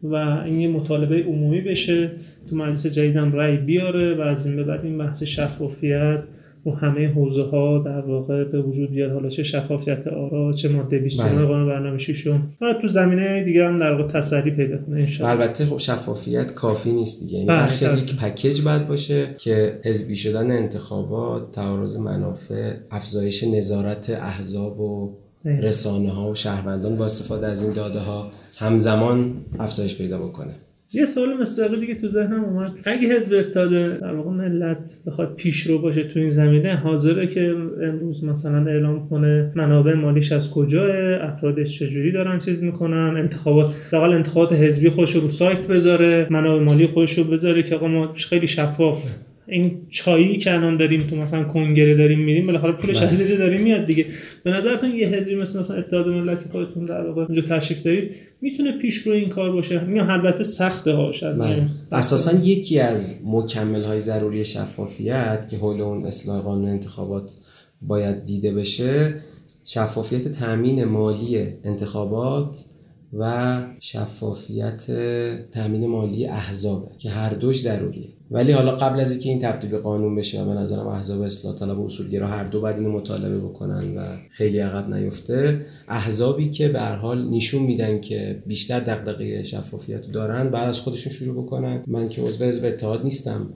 و این یه مطالبه عمومی بشه تو مجلس جدیدم رأی بیاره و از این به بعد این بحث شفافیت و همه حوزه ها در واقع به وجود بیاد حالا چه شفافیت آرا چه ماده 29 بله. قانون برنامه ششم و تو زمینه دیگه هم در واقع تسری پیدا کنه ان البته خب شفافیت کافی نیست دیگه یعنی بله، بخش از بله. یک پکیج باید باشه که حزبی شدن انتخابات تعارض منافع افزایش نظارت احزاب و. رسانه ها و شهروندان با استفاده از این داده ها همزمان افزایش پیدا بکنه یه سوال مستقل دیگه تو ذهنم اومد. اگه حزب اتحاد در واقع ملت بخواد پیشرو باشه تو این زمینه حاضره که امروز مثلا اعلام کنه منابع مالیش از کجاه افرادش چجوری دارن چیز می‌کنن انتخابات حداقل انتخابات حزبی خودش رو سایت بذاره منابع مالی خودش رو بذاره که آقا ما خیلی شفاف این چایی که الان داریم تو مثلا کنگره داریم میدیم بالاخره پولش بله. از داریم میاد دیگه به نظرتون یه حزبی مثل مثلا اتحاد ملت که خودتون در واقع اونجا تشریف دارید می‌تونه پیشرو این کار باشه میگم البته سخته ها شاید. بله. اساسا یکی از مکمل های ضروری شفافیت که حول اون اصلاح قانون انتخابات باید دیده بشه شفافیت تامین مالی انتخابات و شفافیت تامین مالی احزابه که هر دوش ضروریه. ولی حالا قبل از اینکه این تبدیل به قانون بشه به نظرم احزاب اصلاح طلب و اصولگرا هر دو باید اینو مطالبه بکنن و خیلی عقب نیفته. احزابی که به هر حال نشون میدن که بیشتر دغدغه شفافیت دارن بعد از خودشون شروع بکنن. من که عضو حزب اتحاد نیستم.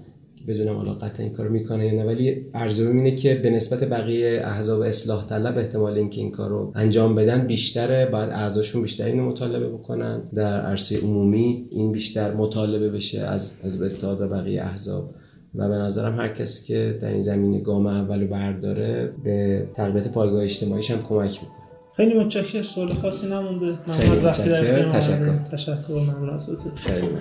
بدونم حالا قطعا این کار می‌کنه یا نه ولی ارزوم اینه که به نسبت بقیه احزاب اصلاح طلب احتمال اینکه این کار رو انجام بدن بیشتره. بعد اعضاشون بیشتر اینو مطالبه بکنن. در عرصه عمومی این بیشتر مطالبه بشه از حزب اتحاد و بقیه احزاب. و به نظرم هر کسی که در این زمینه گام اولو برداره به تقویت پایگاه اجتماعیش هم کمک می‌کنه. خیلی متشکرم. سوال خاصی نمونده. من خیلی از وقتی تشکر. تشکر. ممنون از. خیلی ممنون.